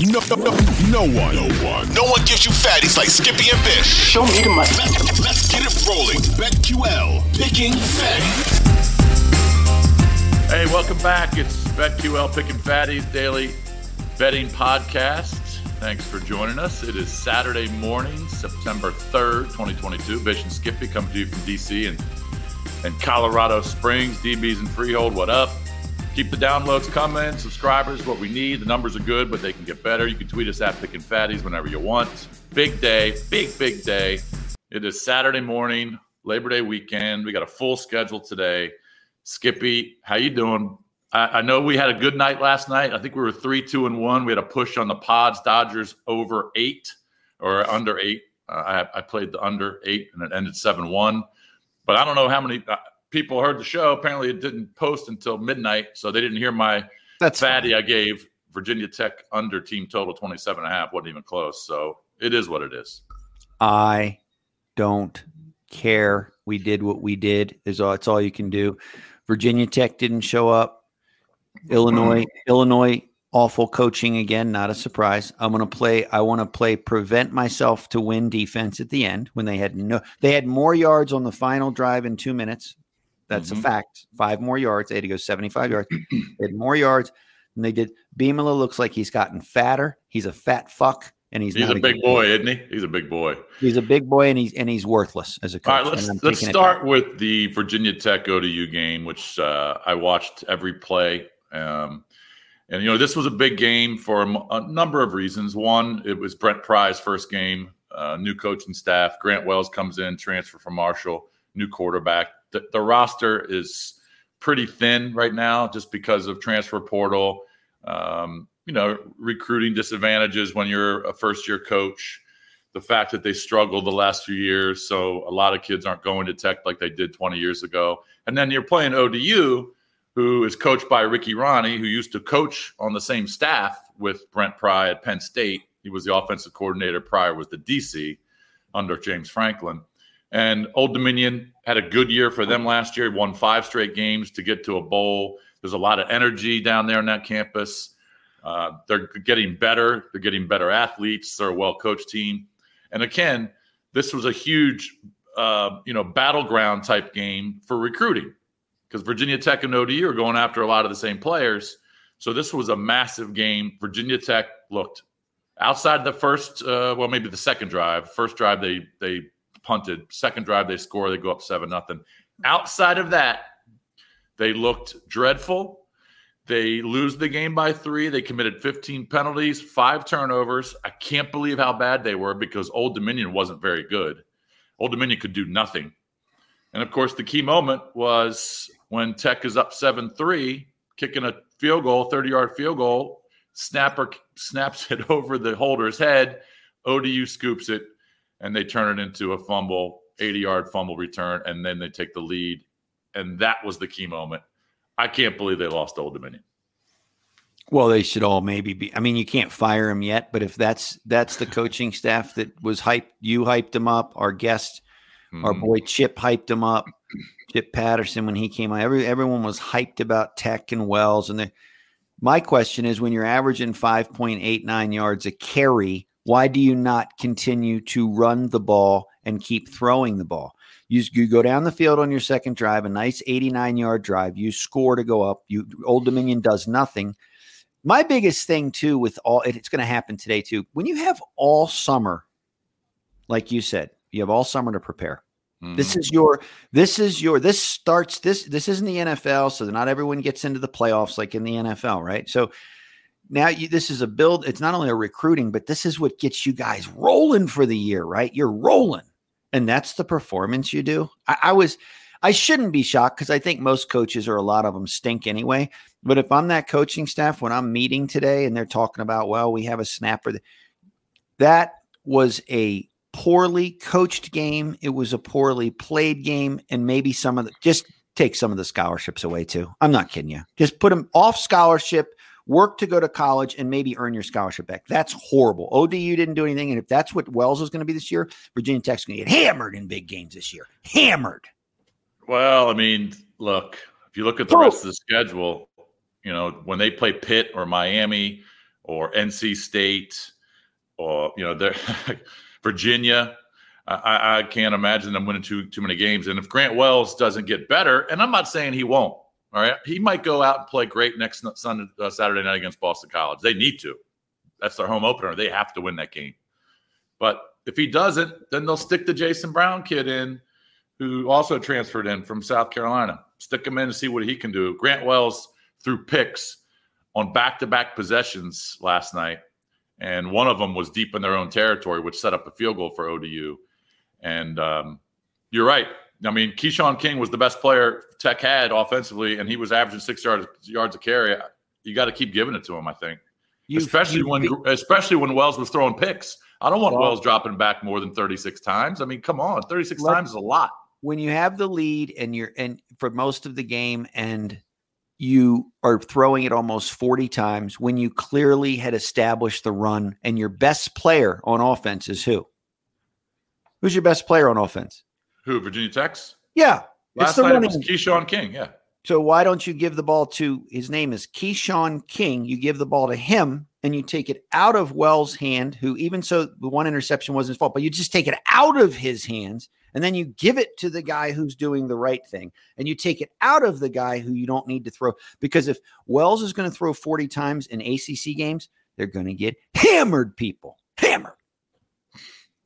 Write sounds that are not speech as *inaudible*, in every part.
No, no, no, no one, no one, no one gives you fatties like Skippy and Bish. Show me the money. Let, let's get it rolling. BetQL picking fatties. Hey, welcome back. It's BetQL Picking Fatties Daily Betting Podcast. Thanks for joining us. It is Saturday morning, September 3rd, 2022. Bish and Skippy coming to you from DC and, and Colorado Springs. DBs and Freehold, what up? Keep the downloads coming. Subscribers, what we need. The numbers are good, but they can get better. You can tweet us at Picking Fatties whenever you want. Big day, big, big day. It is Saturday morning, Labor Day weekend. We got a full schedule today. Skippy, how you doing? I, I know we had a good night last night. I think we were three, two, and one. We had a push on the Pods Dodgers over eight or under eight. Uh, I, I played the under eight, and it ended seven one. But I don't know how many uh, people heard the show. Apparently, it didn't post until midnight, so they didn't hear my That's fatty I gave Virginia Tech under team total 27 and a half. Wasn't even close. So it is what it is. I don't care. We did what we did. Is all. It's all you can do. Virginia Tech didn't show up. Illinois, Illinois, awful coaching again. Not a surprise. I'm going to play. I want to play prevent myself to win defense at the end when they had no. They had more yards on the final drive in two minutes. That's Mhm. a fact. Five more yards. They had to go 75 yards. *clears throat* they had more yards than they did. Bielema looks like he's gotten fatter. He's a fat fuck, and he's He's not a big boy, isn't he? He's a big boy. He's a big boy, and he's and he's worthless as a coach. All right, let's and let's start with the Virginia Tech ODU game, which uh, I watched every play. Um, and you know, this was a big game for a, m- a number of reasons. One, it was Brent Pry's first game, uh, new coaching staff. Grant Wells comes in, transfer from Marshall, new quarterback. The, the roster is pretty thin right now, just because of transfer portal. Um, you know, recruiting disadvantages when you're a first year coach the fact that they struggled the last few years. So a lot of kids aren't going to tech like they did 20 years ago. And then you're playing ODU, who is coached by Ricky Rahne, who used to coach on the same staff with Brent Pry at Penn State. He was the offensive coordinator. Pryor was the DC under James Franklin. And Old Dominion had a good year for them last year, won five straight games to get to a bowl. There's a lot of energy down there on that campus. Uh, they're getting better. They're getting better athletes. They're a well coached team. And again, this was a huge, uh, you know, battleground type game for recruiting because Virginia Tech and ODU are going after a lot of the same players. So this was a massive game. Virginia Tech looked outside the first, uh, well, maybe the second drive. First drive they they punted. Second drive they score. They go up seven nothing. Outside of that, they looked dreadful. They lose the game by three. They committed 15 penalties, five turnovers. I can't believe how bad they were because Old Dominion wasn't very good. Old Dominion could do nothing. And of course, the key moment was when Tech is up 7 3, kicking a field goal, 30 yard field goal. Snapper snaps *laughs* it over the holder's head. ODU scoops it, and they turn it into a fumble, 80 yard fumble return, and then they take the lead. And that was the key moment. I can't believe they lost Old Dominion. Well, they should all maybe be. I mean, you can't fire him yet, but if that's that's the coaching staff that was hyped, you hyped them up. Our guest, mm-hmm. our boy Chip, hyped him up. Chip Patterson when he came on, every everyone was hyped about Tech and Wells. And the, my question is, when you're averaging five point eight nine yards a carry, why do you not continue to run the ball and keep throwing the ball? You, you go down the field on your second drive, a nice 89 yard drive. You score to go up. You Old Dominion does nothing. My biggest thing too with all it's going to happen today too. When you have all summer, like you said, you have all summer to prepare. Mm-hmm. This is your this is your this starts this this isn't the NFL, so not everyone gets into the playoffs like in the NFL, right? So now you, this is a build. It's not only a recruiting, but this is what gets you guys rolling for the year, right? You're rolling and that's the performance you do. I, I was, I shouldn't be shocked because I think most coaches or a lot of them stink anyway. But if I'm that coaching staff when I'm meeting today and they're talking about, well, we have a snapper, that was a poorly coached game. It was a poorly played game, and maybe some of the just take some of the scholarships away too. I'm not kidding you. Just put them off scholarship work to go to college and maybe earn your scholarship back. That's horrible. ODU didn't do anything. And if that's what Wells is going to be this year, Virginia Tech's going to get hammered in big games this year. Hammered. Well, I mean, look, if you look at the oh. rest of the schedule, you know, when they play Pitt or Miami or NC State or, you know, they're *laughs* Virginia, I, I, can't imagine them winning too too many games. And if Grant Wells doesn't get better, and I'm not saying he won't, all right, he might go out and play great next Sunday, uh, Saturday night against Boston College. They need to. That's their home opener. They have to win that game. But if he doesn't, then they'll stick the Jason Brown kid in, who also transferred in from South Carolina. Stick him in and see what he can do. Grant Wells threw picks on back-to-back possessions last night, and one of them was deep in their own territory, which set up a field goal for ODU. And um, you're right. I mean, Keshawn King was the best player Tech had offensively, and he was averaging six yards yards a carry. You got to keep giving it to him, I think. You, especially you, when especially when Wells was throwing picks. I don't want well, Wells dropping back more than 36 times. I mean, come on, 36 times is a lot. When you have the lead and you're and for most of the game and you are throwing it almost 40 times when you clearly had established the run and your best player on offense is who? Who's your best player on offense? Who Virginia Tech's? Yeah, last night it was Keshawn King. Yeah. So why don't you give the ball to his name is Keshawn King? You give the ball to him and you take it out of Wells' hand, who even so the one interception wasn't his fault, but you just take it out of his hands and then you give it to the guy who's doing the right thing and you take it out of the guy who you don't need to throw because if Wells is going to throw 40 times in ACC games, they're going to get hammered people. Hammered.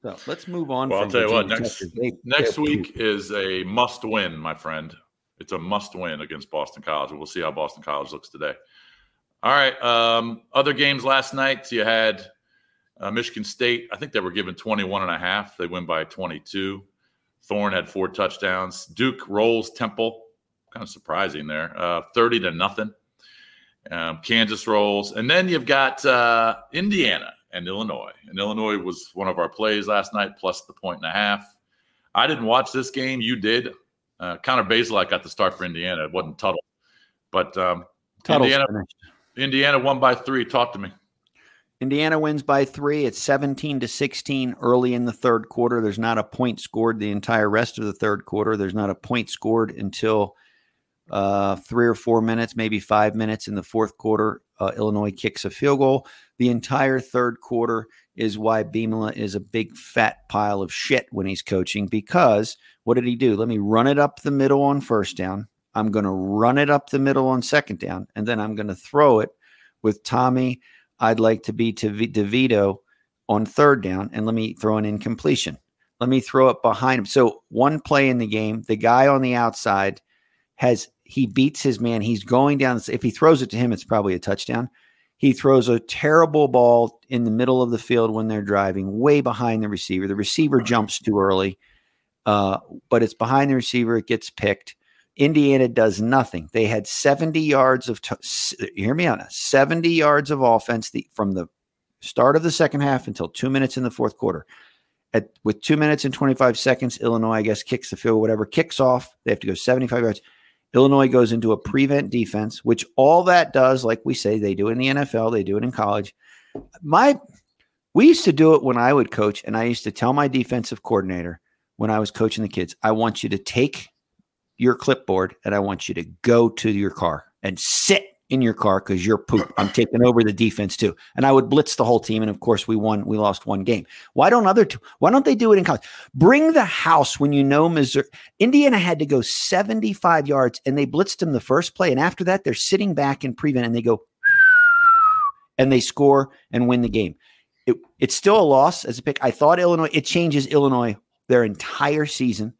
So let's move on. Well, I'll tell you what. Next next week is a must win, my friend. It's a must win against Boston College. We'll see how Boston College looks today. All right. Um, other games last night. You had uh, Michigan State. I think they were given 21 and a half. They win by 22. Thorne had four touchdowns. Duke rolls Temple. Kind of surprising there. Uh, 30 to nothing. Um, Kansas rolls. And then you've got uh, Indiana and Illinois. And Illinois was one of our plays last night, plus the point and a half. I didn't watch this game. You did. Uh, Connor Bazelak got the start for Indiana. It wasn't Tuttle, but um, Indiana, Indiana won by three. Talk to me. Indiana wins by three. It's 17 to 16 early in the third quarter. There's not a point scored the entire rest of the third quarter. There's not a point scored until uh, three or four minutes, maybe five minutes in the fourth quarter. Uh, Illinois kicks a field goal. The entire third quarter is why Bielema is a big fat pile of shit when he's coaching because what did he do? Let me run it up the middle on first down. I'm going to run it up the middle on second down, and then I'm going to throw it with Tommy. I'd like to be to DeVito on third down, and let me throw an incompletion. Let me throw it behind him. So one play in the game, the guy on the outside has he beats his man. He's going down. If he throws it to him, it's probably a touchdown. He throws a terrible ball in the middle of the field when they're driving, way behind the receiver. The receiver jumps too early, uh, but it's behind the receiver. It gets picked. Indiana does nothing. They had 70 yards of, t- hear me out, 70 yards of offense the, from the start of the second half until two minutes in the fourth quarter. At, with two minutes and 25 seconds, Illinois, I guess, kicks the field, whatever, kicks off. They have to go 75 yards. Illinois goes into a prevent defense, which all that does, like we say, they do in the NFL, they do it in college. My we used to do it when I would coach, and I used to tell my defensive coordinator when I was coaching the kids, I want you to take your clipboard and I want you to go to your car and sit in your car because you're poop. I'm taking over the defense too. And I would blitz the whole team. And of course, we won. We lost one game. Why don't other? Two, why don't they do it in college? Bring the house when you know Missouri. Indiana had to go 75 yards, and they blitzed them the first play. And after that, they're sitting back in prevent, and they go, *laughs* and they score and win the game. It, it's still a loss as a pick. I thought Illinois. It changes Illinois their entire season.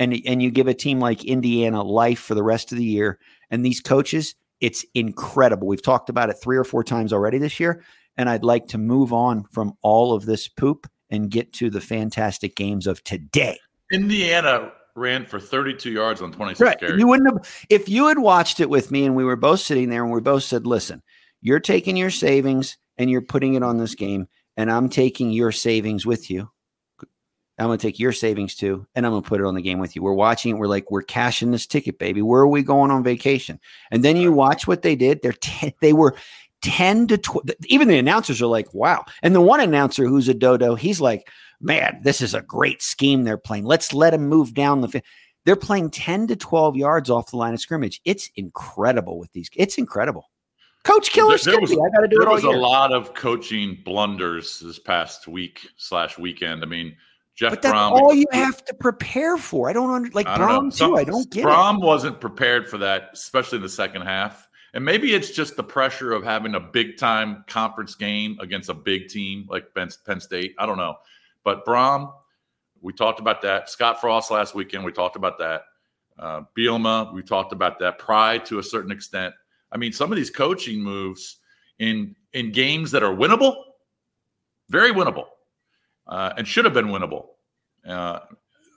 And, and you give a team like Indiana life for the rest of the year. And these coaches, it's incredible. We've talked about it three or four times already this year, and I'd like to move on from all of this poop and get to the fantastic games of today. Indiana ran for 32 yards on 26 right. carries. You wouldn't have if you had watched it with me and we were both sitting there and we both said, "Listen, you're taking your savings and you're putting it on this game, and I'm taking your savings with you." I'm going to take your savings too, and I'm going to put it on the game with you. We're watching it. We're like, we're cashing this ticket, baby. Where are we going on vacation? And then you watch what they did. They're ten, they were 10 to 12. Even the announcers are like, wow. And the one announcer who's a dodo, he's like, man, this is a great scheme they're playing. Let's let them move down the. They're playing 10 to 12 yards off the line of scrimmage. It's incredible with these. It's incredible. Coach Killer there, there was, I got to do there it all was year. a lot of coaching blunders this past week slash weekend. I mean, Jeff But that's Brohm. all you have to prepare for. I don't under, like I don't Brohm too. I don't get it. Brohm wasn't prepared for that, especially in the second half. And maybe it's just the pressure of having a big time conference game against a big team like Penn, Penn State. I don't know. But Brohm, we talked about that. Scott Frost last weekend, we talked about that. Uh, Bielema, we talked about that. Pride to a certain extent. I mean, some of these coaching moves in in games that are winnable, very winnable, uh, and should have been winnable. Uh,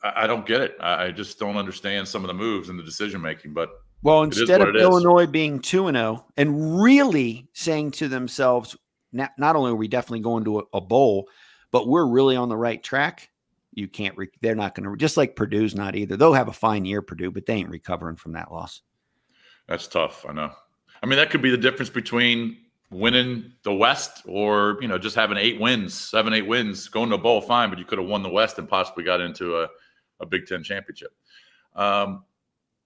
I, I don't get it. I, I just don't understand some of the moves and the decision making. But Well, instead of it is. Illinois being 2 and 0 and really saying to themselves, not, not only are we definitely going to a, a bowl, but we're really on the right track. You can't, re- they're not going to, just like Purdue's not either. They'll have a fine year, Purdue, but they ain't recovering from that loss. That's tough. I know. I mean, that could be the difference between winning the West or you know just having eight wins, seven, eight wins, going to a bowl, fine, but you could have won the West and possibly got into a, a Big Ten championship. Um,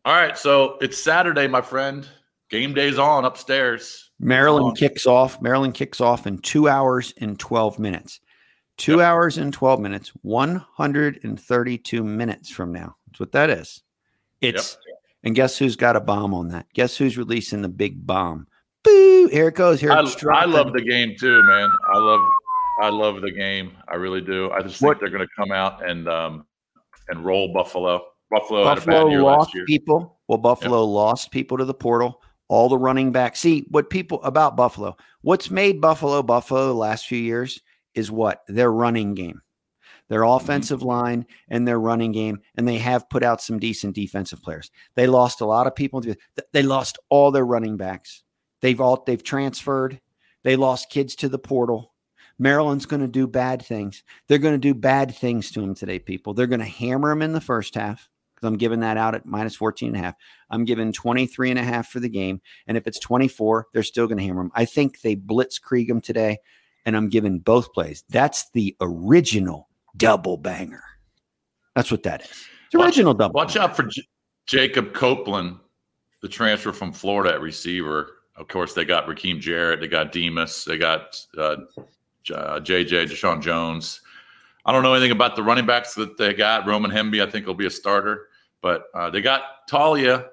all right, so it's Saturday, my friend. Game day's on upstairs. Maryland on. kicks off. Maryland kicks off in two hours and 12 minutes. Two Yep. hours and 12 minutes, 132 minutes from now. That's what that is. It's, and guess who's got a bomb on that? Guess who's releasing the big bomb? Here it goes. Here I, I love the game too, man. I love I love the game. I really do. I just think What- they're going to come out and um, and roll Buffalo. Buffalo, had a Buffalo bad year lost last year. people. Well, Buffalo lost people to the portal. All the running backs. See what people about Buffalo. What's made Buffalo Buffalo the last few years is what their running game, their Mm-hmm. offensive line, and their running game. And they have put out some decent defensive players. They lost a lot of people. They lost all their running backs. They've all they've transferred. They lost kids to the portal. Maryland's going to do bad things. They're going to do bad things to them today, people. They're going to hammer them in the first half because I'm giving that out at minus 14 and a half. I'm giving 23 and a half for the game. And if it's 24, they're still going to hammer them. I think they blitzkrieg them today, and I'm giving both plays. That's the original double banger. That's what that is. It's Watch- original double. Watch out for J- Jacob Copeland, the transfer from Florida at receiver. Of course, they got Rakim Jarrett, they got Demus, they got uh, J- uh, JJ Deshaun Jones. I don't know anything about the running backs that they got. Roman Hemby, I think, will be a starter, but uh, they got Taulia,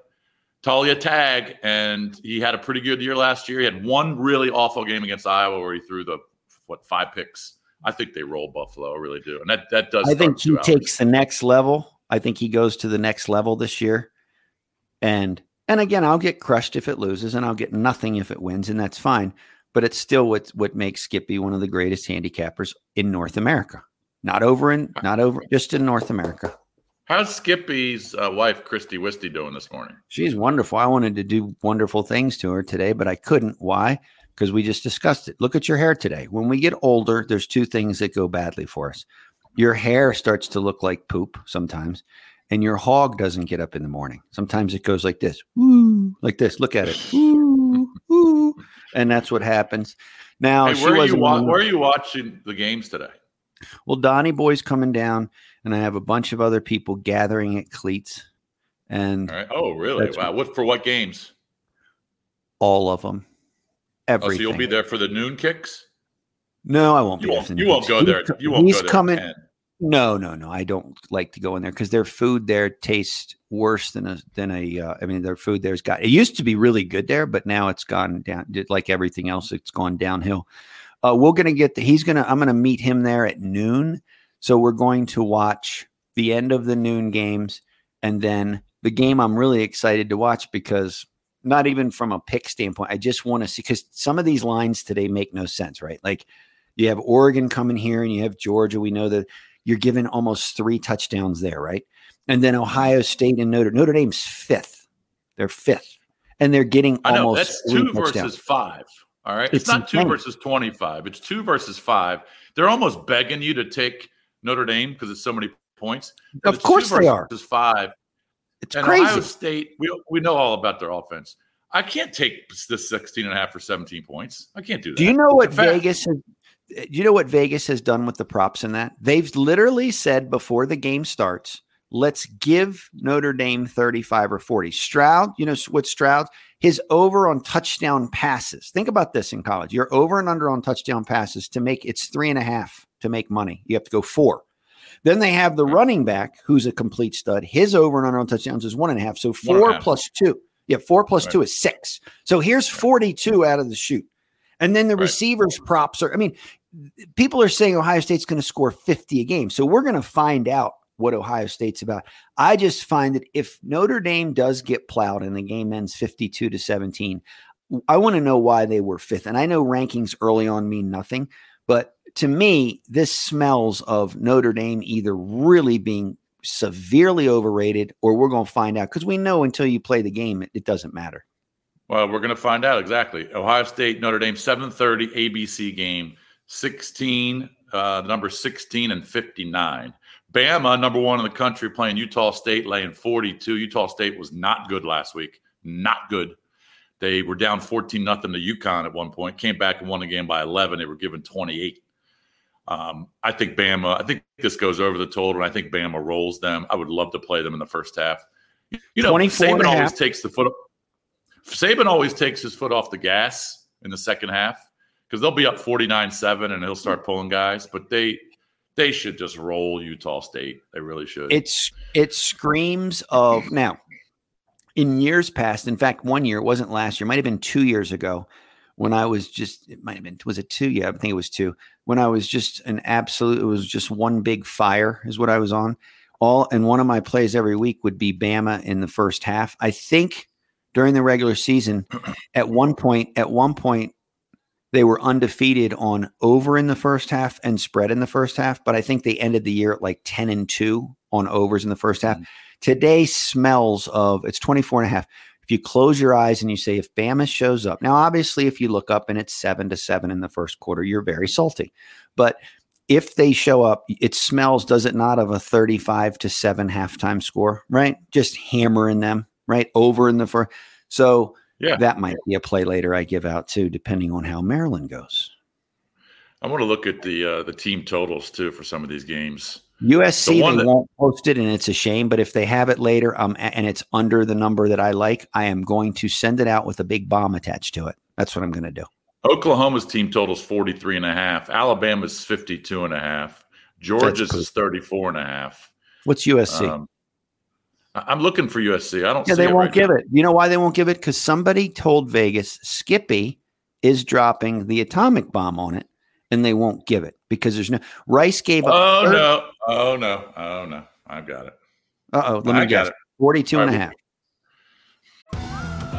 Taulia Tag, and he had a pretty good year last year. He had one really awful game against Iowa where he threw the what five picks. I think they roll Buffalo, I really do, and that that does. I think he takes the next level. I think he goes to the next level this year. And And again, I'll get crushed if it loses, and I'll get nothing if it wins, and that's fine. But it's still what what makes Skippy one of the greatest handicappers in North America. Not over in not over just in North America. How's Skippy's uh, wife, Christy Wisty, doing this morning? She's wonderful. I wanted to do wonderful things to her today, but I couldn't. Why? Because we just discussed it. Look at your hair today. When we get older, there's two things that go badly for us. Your hair starts to look like poop sometimes, and your hog doesn't get up in the morning. Sometimes it goes like this, woo, like this. Look at it, *laughs* woo, woo, and that's what happens. Now, hey, where, are you wa- where are you watching the games today? Well, Donnie Boy's coming down, and I have a bunch of other people gathering at Cleats. And oh, really? Wow. What for? What games? All of them. Everything. Oh, so you'll be there for the noon kicks? No, I won't. You won't. You won't go there. You won't. He's coming. No, no, no. I don't like to go in there because their food there tastes worse than a than a. Uh, I mean, their food there's got. It used to be really good there, but now it's gone down. Like everything else, it's gone downhill. Uh, we're gonna get. The, he's gonna. I'm gonna meet him there at noon. So we're going to watch the end of the noon games, and then the game I'm really excited to watch because not even from a pick standpoint. I just want to see because some of these lines today make no sense, right? Like you have Oregon coming here, and you have Georgia. We know that you're given almost three touchdowns there, right? And then mm-hmm. Ohio State and Notre Notre Dame's fifth. They're fifth, and they're getting I know, almost that's two versus five. All right, it's, it's not two versus twenty-five. It's two versus five. They're almost begging you to take Notre Dame because it's so many points. Of course they are. It's five. It's and crazy. Ohio State, we, we know all about their offense. I can't take the 16 and a half or 17 points. I can't do that. Do you know what Vegas has, you know what Vegas has done with the props in that? They've literally said before the game starts, let's give Notre Dame 35 or 40. Stroud, you know what Stroud, his over on touchdown passes. Think about this in college. You're over and under on touchdown passes to make it's three and a half to make money. You have to go four. Then they have the running back who's a complete stud. His over and under on touchdowns is one and a half. So four plus two. Yeah, four plus right. two is six. So here's 42 out of the shoot. And then the right. receivers props are, I mean, people are saying Ohio State's going to score 50 a game. So we're going to find out what Ohio State's about. I just find that if Notre Dame does get plowed and the game ends 52 to 17, I want to know why they were fifth. And I know rankings early on mean nothing, but to me, this smells of Notre Dame either really being severely overrated or we're going to find out because we know until you play the game, it, it doesn't matter. Well, we're going to find out exactly. Ohio State, Notre Dame, 7:30 ABC game, 16, uh, the number 16 and 59. Bama, number one in the country, playing Utah State, laying 42. Utah State was not good last week. Not good. They were down 14 nothing to UConn at one point, came back and won the game by 11. They were given 28. Um, I think Bama, I think this goes over the total, and I think Bama rolls them. I would love to play them in the first half. You know, Saban always takes the foot. Saban always takes his foot off the gas in the second half because they'll be up 49-7 and he'll start pulling guys, but they they should just roll Utah State. They really should. It's it screams of now. In years past, in fact, one year it wasn't last year, might have been two years ago, when I was just it might have been was it two? Yeah, I think it was two. When I was just an absolute, it was just one big fire is what I was on. All and one of my plays every week would be Bama in the first half. I think during the regular season, *clears throat* at one point, at one point, they were undefeated on over in the first half and spread in the first half, but I think they ended the year at like 10 and 2 on overs in the first half. Mm-hmm. Today smells of it's 24 and a half. If you close your eyes and you say if Bama shows up. Now obviously if you look up and it's 7 to 7 in the first quarter, you're very salty. But if they show up, it smells, does it not, of a 35 to 7 halftime score, right? Just hammering them, right? Over in the first. So yeah. That might be a play later I give out too, depending on how Maryland goes. I want to look at the uh, the team totals too for some of these games. USC the they that, won't post it, and it's a shame. But if they have it later, um, and it's under the number that I like, I am going to send it out with a big bomb attached to it. That's what I'm going to do. Oklahoma's team totals 43 and a half. Alabama's 52 and a half. Georgia's is 34 and a half. What's USC? Um, I'm looking for USC. I don't. Yeah, they won't right give now. it. You know why they won't give it? Because somebody told Vegas Skippy is dropping the atomic bomb on it, and they won't give it because there's no Rice gave up. Oh 30. no! Oh no! Oh no! I've got it. Uh oh. Let me I guess. It. 42 and a half.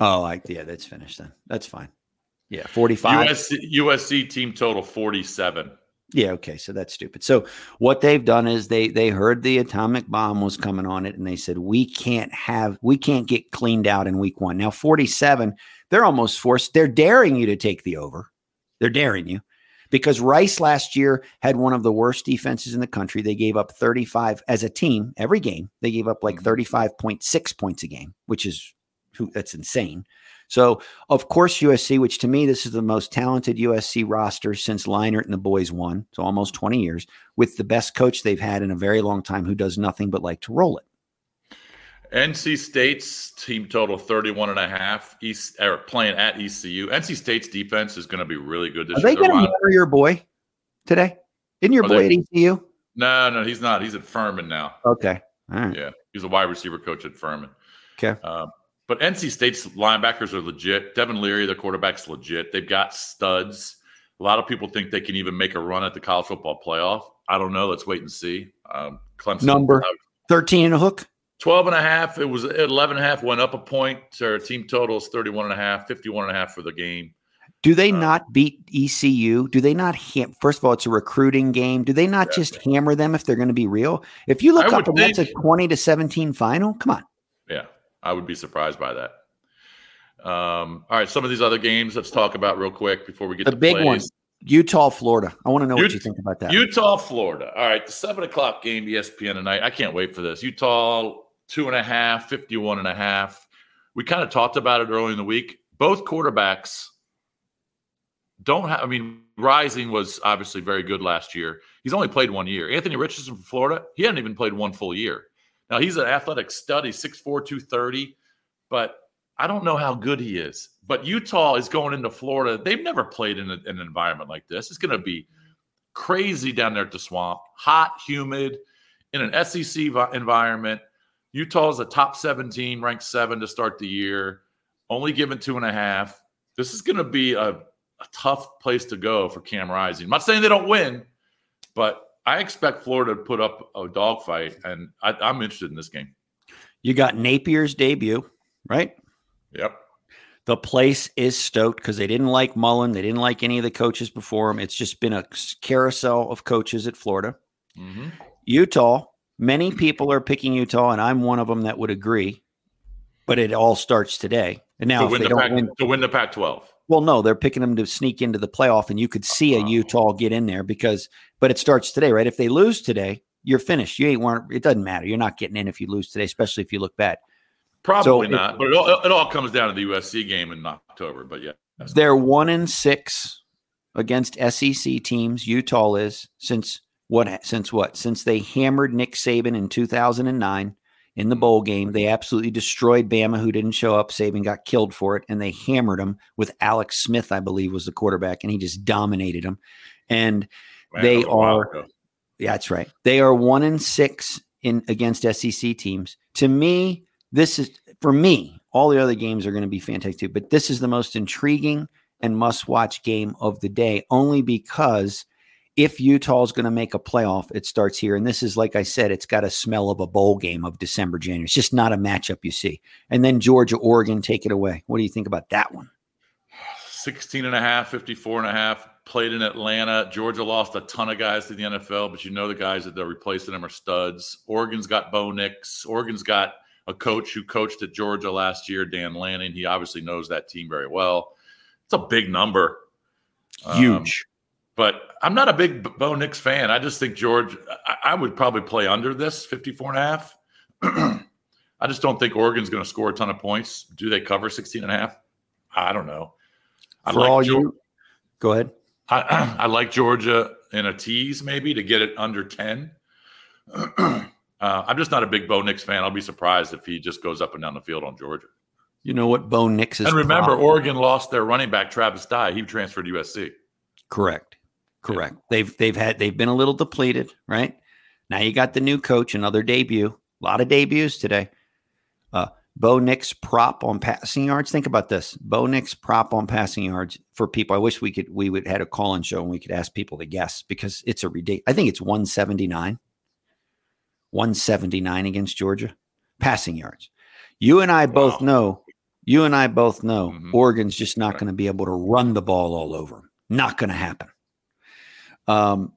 Oh, I, yeah, that's finished then. That's fine. Yeah, 45. USC, USC team total 47. Yeah, okay, so that's stupid. So what they've done is they they heard the atomic bomb was coming on it and they said we can't have we can't get cleaned out in week 1. Now 47, they're almost forced they're daring you to take the over. They're daring you because Rice last year had one of the worst defenses in the country. They gave up 35 as a team every game. They gave up like mm-hmm. 35.6 points a game, which is who that's insane. So, of course, USC, which to me, this is the most talented USC roster since Leinart and the boys won. So, almost 20 years with the best coach they've had in a very long time who does nothing but like to roll it. NC State's team total 31 and a half. East are playing at ECU. NC State's defense is going to be really good this Are year. they going to hammer your boy today? Isn't your Are boy they- at ECU? No, no, he's not. He's at Furman now. Okay. All right. Yeah, he's a wide receiver coach at Furman. Okay. Um, but NC State's linebackers are legit. Devin Leary, their quarterback's legit. They've got studs. A lot of people think they can even make a run at the college football playoff. I don't know. Let's wait and see. Um, Clemson Number 13 and a hook. 12 and a half. It was 11 and a half, went up a point. Our team total is 31 and a half, 51 and a half for the game. Do they not beat ECU? Do they not ham- First of all, it's a recruiting game. Do they not just hammer them if they're going to be real? If you look I up and that's a 20 to 17 final, come on. I would be surprised by that. Um, all right, some of these other games, let's talk about real quick before we get to The to big plays. one, Utah, Florida. I want to know what Ut- you think about that. Utah, Florida. All right, the seven o'clock game, ESPN tonight. I can't wait for this. Utah, two and a half, 51 and a half. We kind of talked about it earlier in the week. Both quarterbacks don't have, I mean, Rising was obviously very good last year. He's only played one year. Anthony Richardson from Florida, he hadn't even played one full year. Now, he's an athletic stud. He's 6'4, 230, but I don't know how good he is. But Utah is going into Florida. They've never played in, a- in an environment like this. It's going to be crazy down there at the swamp, hot, humid, in an SEC vi- environment. is a top 17, ranked seven to start the year, only given two and a half. This is going to be a, a tough place to go for Cam Rising. I'm not saying they don't win, but I expect Florida to put up a dogfight, and I, I'm interested in this game. You got Napier's debut, right? Yep. The place is stoked because they didn't like Mullen. They didn't like any of the coaches before him. It's just been a carousel of coaches at Florida. Mhm. Utah, many people are picking Utah, and I'm one of them that would agree. But it all starts today. And now, to win the Pac, win, to win the Pac-12. Well, no, they're picking them to sneak into the playoff, and you could see a uh-huh. Utah get in there because. But it starts today, right? If they lose today, you're finished. You ain't weren't. It doesn't matter. You're not getting in if you lose today, especially if you look bad. Probably So not, it- but it all, it all comes down to the USC game in October. But yeah, They're one in six against SEC teams. Utah is since what? Since what? Since they hammered Nick Saban in 2009 in the mm-hmm. bowl game. They absolutely destroyed Bama, who didn't show up. Saban got killed for it, and they hammered him with Alex Smith, I believe, was the quarterback, and he just dominated them. And Man, they that was a while are. Yeah, that's right. They are one in six in against SEC teams. To me, this is for me. All the other games are going to be fantastic too, but this is the most intriguing and must-watch game of the day, only because if Utah is going to make a playoff, it starts here. And this is, like I said, it's got a smell of a bowl game of December, January. It's just not a matchup you see. And then Georgia, Oregon, take it away. What do you think about that one? 16 and a half, 54 and a half, played in Atlanta. Georgia lost a ton of guys to the NFL, but you know the guys that they're replacing them are studs. Oregon's got Bo Nix. Oregon's got a coach who coached at Georgia last year, Dan Lanning. He obviously knows that team very well. It's a big number. Huge. Um, but I'm not a big Bo Nix fan. I just think George, I, I would probably play under this 54 and a half. *clears throat* I just don't think Oregon's going to score a ton of points. Do they cover 16 and a half? I don't know. I For like all you, go ahead. I, *clears throat* I, like Georgia in a tease maybe to get it under 10. *clears throat* uh, I'm just not a big Bo Nix fan. I'll be surprised if he just goes up and down the field on Georgia. You know what Bo Nix is. And remember, problem. Oregon lost their running back Travis Dye. He transferred to USC. Correct. Correct. Yeah. They've they've had they've been a little depleted, right? Now you got the new coach, another debut. A lot of debuts today. Uh, Bo Nix prop on passing yards. Think about this. Bo Nix prop on passing yards for people. I wish we could we would had a call in show and we could ask people to guess because it's a ridiculous. I think it's 179. 179 against Georgia passing yards. You and I both know you and I both know mm-hmm. Oregon's just not going to be able to run the ball all over. Not going to happen. Um,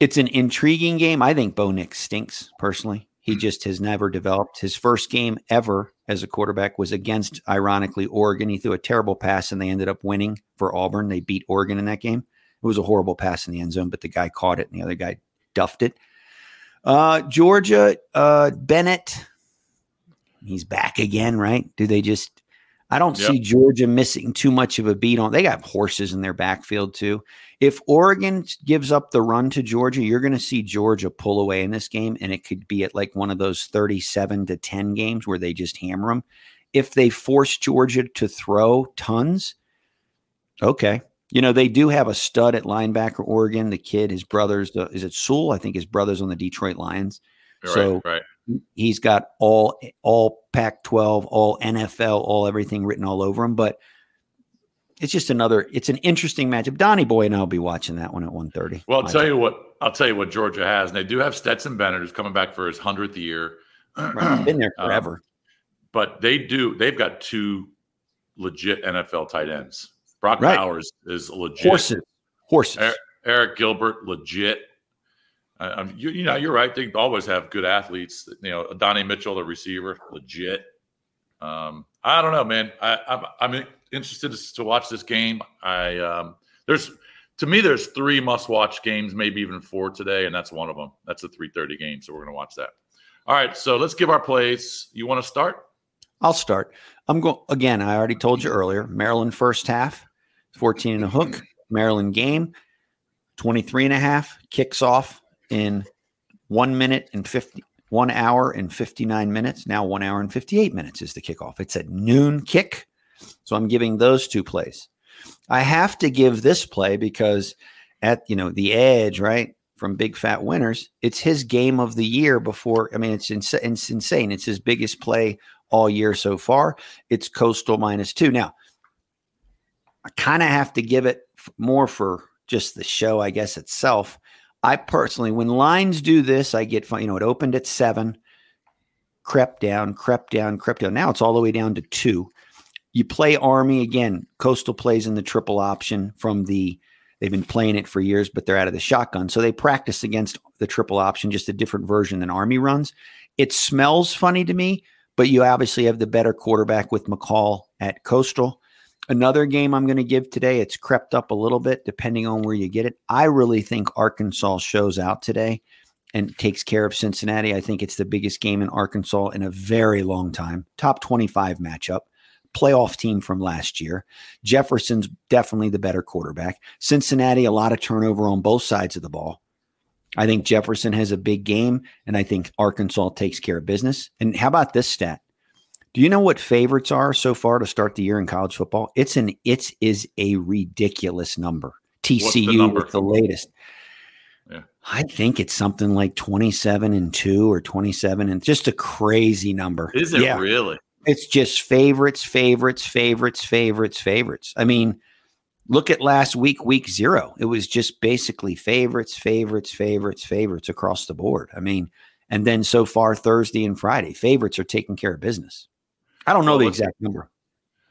it's an intriguing game. I think Bo Nix stinks personally. He mm-hmm. just has never developed. His first game ever as a quarterback was against, ironically, Oregon. He threw a terrible pass and they ended up winning for Auburn. They beat Oregon in that game. It was a horrible pass in the end zone, but the guy caught it and the other guy duffed it. Uh, Georgia, uh, Bennett, he's back again, right? Do they just I don't yep. see Georgia missing too much of a beat on. They got horses in their backfield too. If Oregon gives up the run to Georgia, you're going to see Georgia pull away in this game, and it could be at like one of those 37 to 10 games where they just hammer them. If they force Georgia to throw tons, okay. You know, they do have a stud at linebacker, Oregon. The kid, his brother's, uh, is it Sewell? I think his brother's on the Detroit Lions. Right, so right. He's got all all Pac-12, all NFL, all everything written all over him. But it's just another. It's an interesting matchup. Donnie Boy and I'll be watching that one at 1.30. Well, I'll tell you what. I'll tell you what Georgia has, and they do have Stetson Bennett, who's coming back for his hundredth year. Right. Been there *clears throat* um, forever. Um, but they do. They've got two legit NFL tight ends. Brock right. Bowers is legit. Horses. Horses. Arik, Gilbert, legit. Uh, you, you, know, you're right. They always have good athletes. You know, Donnie Mitchell, the receiver, legit. Um, I don't know, man. I, I'm, I'm interested to, to, watch this game. I um, there's to me there's three must watch games, maybe even four today, and that's one of them. That's a 3:30 game, so we're gonna watch that. All right, so let's give our plays. You want to start? I'll start. I'm going again. I already told you earlier. Maryland first half, 14 and a hook. Maryland game, 23 and a half kicks off in one minute and 50, one hour and 59 minutes. Now, one hour and 58 minutes is the kickoff. It's a noon kick. So I'm giving those two plays. I have to give this play because at, you know, the edge, right? From big fat winners, it's his game of the year before. I mean, it's, ins- it's insane. It's his biggest play all year so far. It's coastal minus two. Now, I kind of have to give it more for just the show, I guess, itself. I personally, when lines do this, I get. You know, it opened at seven, crept down, crept down, crept down. Now it's all the way down to two. You play Army again. Coastal plays in the triple option from the. They've been playing it for years, but they're out of the shotgun. So they practice against the triple option, just a different version than Army runs. It smells funny to me, but you obviously have the better quarterback with McCall at Coastal. Another game I'm going to give today, it's crept up a little bit depending on where you get it. I really think Arkansas shows out today and takes care of Cincinnati. I think it's the biggest game in Arkansas in a very long time. Top 25 matchup, playoff team from last year. Jefferson's definitely the better quarterback. Cincinnati, a lot of turnover on both sides of the ball. I think Jefferson has a big game, and I think Arkansas takes care of business. And how about this stat? Do you know what favorites are so far to start the year in college football? It's an it is a ridiculous number. TCU the number? with the latest. Yeah. I think it's something like 27 and 2 or 27 and just a crazy number. Is it yeah. really? It's just favorites, favorites, favorites, favorites, favorites. I mean, look at last week, week 0. It was just basically favorites, favorites, favorites, favorites across the board. I mean, and then so far Thursday and Friday, favorites are taking care of business. I don't know well, the exact number.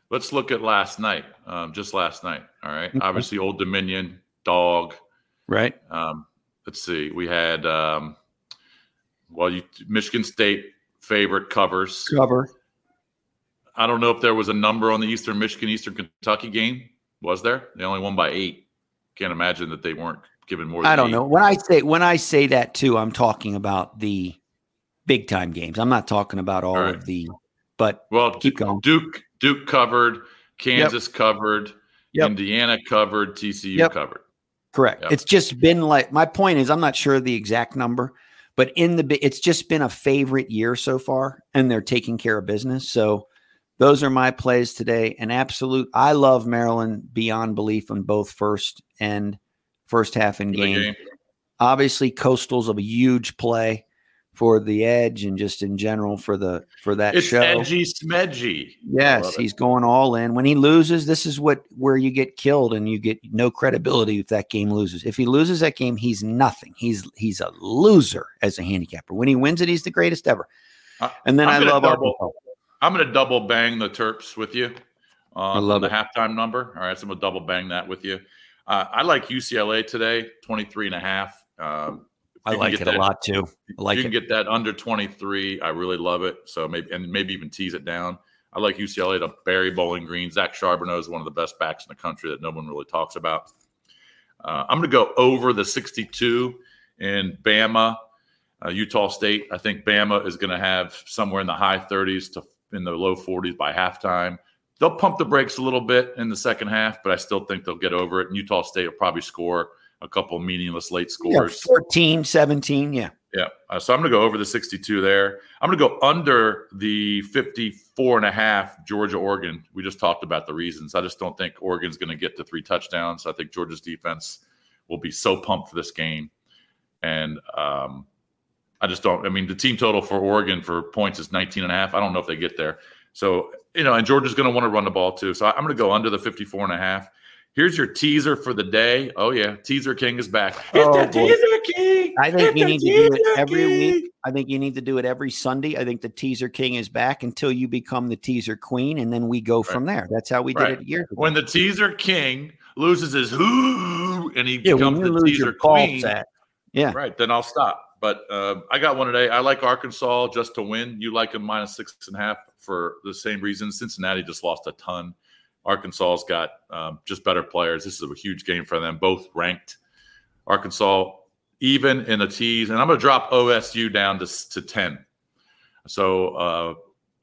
Let's look at last night. Um, just last night. All right. Okay. Obviously, Old Dominion, dog. Right. Um, let's see. We had, um, well, you, Michigan State favorite covers. Cover. I don't know if there was a number on the Eastern Michigan Eastern Kentucky game. Was there? They only won by eight. Can't imagine that they weren't given more. I don't eight. know. When I say when I say that too, I'm talking about the big time games. I'm not talking about all, All right. of the. But Well, keep going. Duke Duke covered, Kansas covered, Yep. Indiana covered, TCU Yep. covered. Correct. Yep. It's just been like my point is I'm not sure the exact number, but in the it's just been a favorite year so far, and they're taking care of business. So those are my plays today. An absolute. I love Maryland beyond belief in both first and first half in game. game. Obviously, Coastal's a huge play for the edge and just in general for the for that It's show. edgy smedgy. Yes, he's going all in. When he loses, this is what where you get killed and you get no credibility if that game loses. If he loses that game, he's nothing. He's he's a loser as a handicapper. When he wins it, he's the greatest ever. And then I'm I love double- Arkansas. I'm going to double bang the Terps with you I love the it. halftime number. All right, so I'm going to double bang that with you. Uh, I like UCLA today, 23 and a half. Um, I like it that- a lot too. I like you it. can get that under 23. I really love it. So maybe and maybe even tease it down. I like UCLA to bury Bowling Green. Zach Charbonnet is one of the best backs in the country that no one really talks about. Uh, I'm going to go over the 62 in Bama, uh, Utah State. I think Bama is going to have somewhere in the high 30s to in the low 40s by halftime. They'll pump the brakes a little bit in the second half, but I still think they'll get over it. And Utah State will probably score a couple meaningless late Yeah, scores. 14, 17. Yeah. Yeah. Uh, so I'm going to go over the 62 there. I'm going to go under the 54 and a half Georgia Oregon. We just talked about the reasons. I just don't think Oregon's going to get to three touchdowns. I think Georgia's defense will be so pumped for this game. And um, I just don't. I mean, the team total for Oregon for points is 19 and a half. I don't know if they get there. So, you know, and Georgia's going to want to run the ball too. So I'm going to go under the 54 and a half. Here's your teaser for the day. Oh, yeah. Teaser King is back. It's Oh, the boy. Teaser King. I think It's you need to do it every King. week. I think you need to do it every Sunday. I think the teaser king is back until you become the teaser queen, and then we go from there. That's how we Right. did it years ago. When the teaser king loses his who and he Yeah, becomes the teaser queen, sack. Yeah. right? Then I'll stop. But uh, I got one today. I like Arkansas just to win. You like them minus six and a half for the same reason. Cincinnati just lost a ton. Arkansas's got um, just better players. This is a huge game for them. Both ranked. Arkansas even in a tease, and I'm going to drop OSU down to to ten. So uh,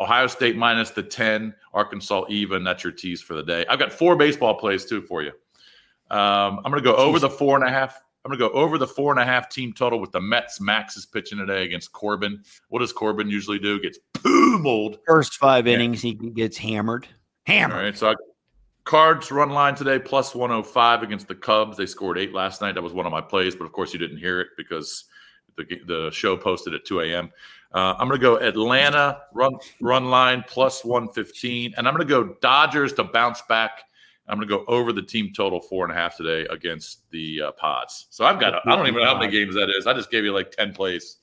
Ohio State minus the 10, Arkansas even. That's your tease for the day. I've got four baseball plays too for you. Um, I'm going to go over the four and a half. I'm going to go over the four and a half team total with the Mets. Max is pitching today against Corbin. What does Corbin usually do? Gets pummeled. First five innings, he gets hammered. Hammered. All right. So I, Cards run line today plus 105 against the Cubs. They scored eight last night. That was one of my plays, but of course you didn't hear it because the, the show posted at 2 a.m. Uh, I'm going to go Atlanta run run line plus 115, and I'm going to go Dodgers to bounce back. I'm going to go over the team total four and a half today against the uh, Pods. So I've got I don't even know how many games that is. I just gave you like 10 plays.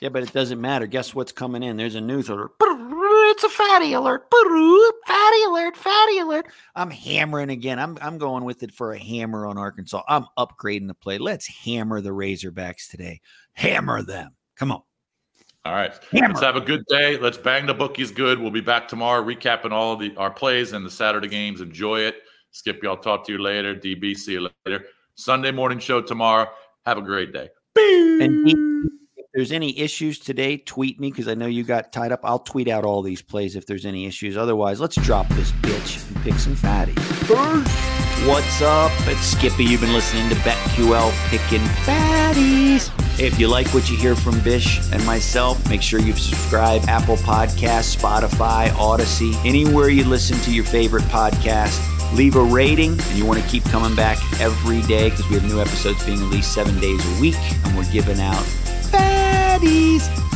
Yeah, but it doesn't matter. Guess what's coming in? There's a news alert. It's a fatty alert. Fatty alert. Fatty alert. I'm hammering again. I'm I'm going with it for a hammer on Arkansas. I'm upgrading the play. Let's hammer the Razorbacks today. Hammer them. Come on. All right. Hammer. Let's have a good day. Let's bang the bookies good. We'll be back tomorrow recapping all the our plays and the Saturday games. Enjoy it. Skip, y'all talk to you later. DB, see you later. Sunday morning show tomorrow. Have a great day. And if there's any issues today, tweet me because I know you got tied up. I'll tweet out all these plays if there's any issues. Otherwise, let's drop this bitch and pick some fatties. What's up? It's Skippy. You've been listening to BetQL picking fatties. If you like what you hear from Bish and myself, make sure you subscribe Apple Podcasts, Spotify, Audacy, anywhere you listen to your favorite podcast. Leave a rating, and you want to keep coming back every day because we have new episodes being released seven days a week, and we're giving out fatties.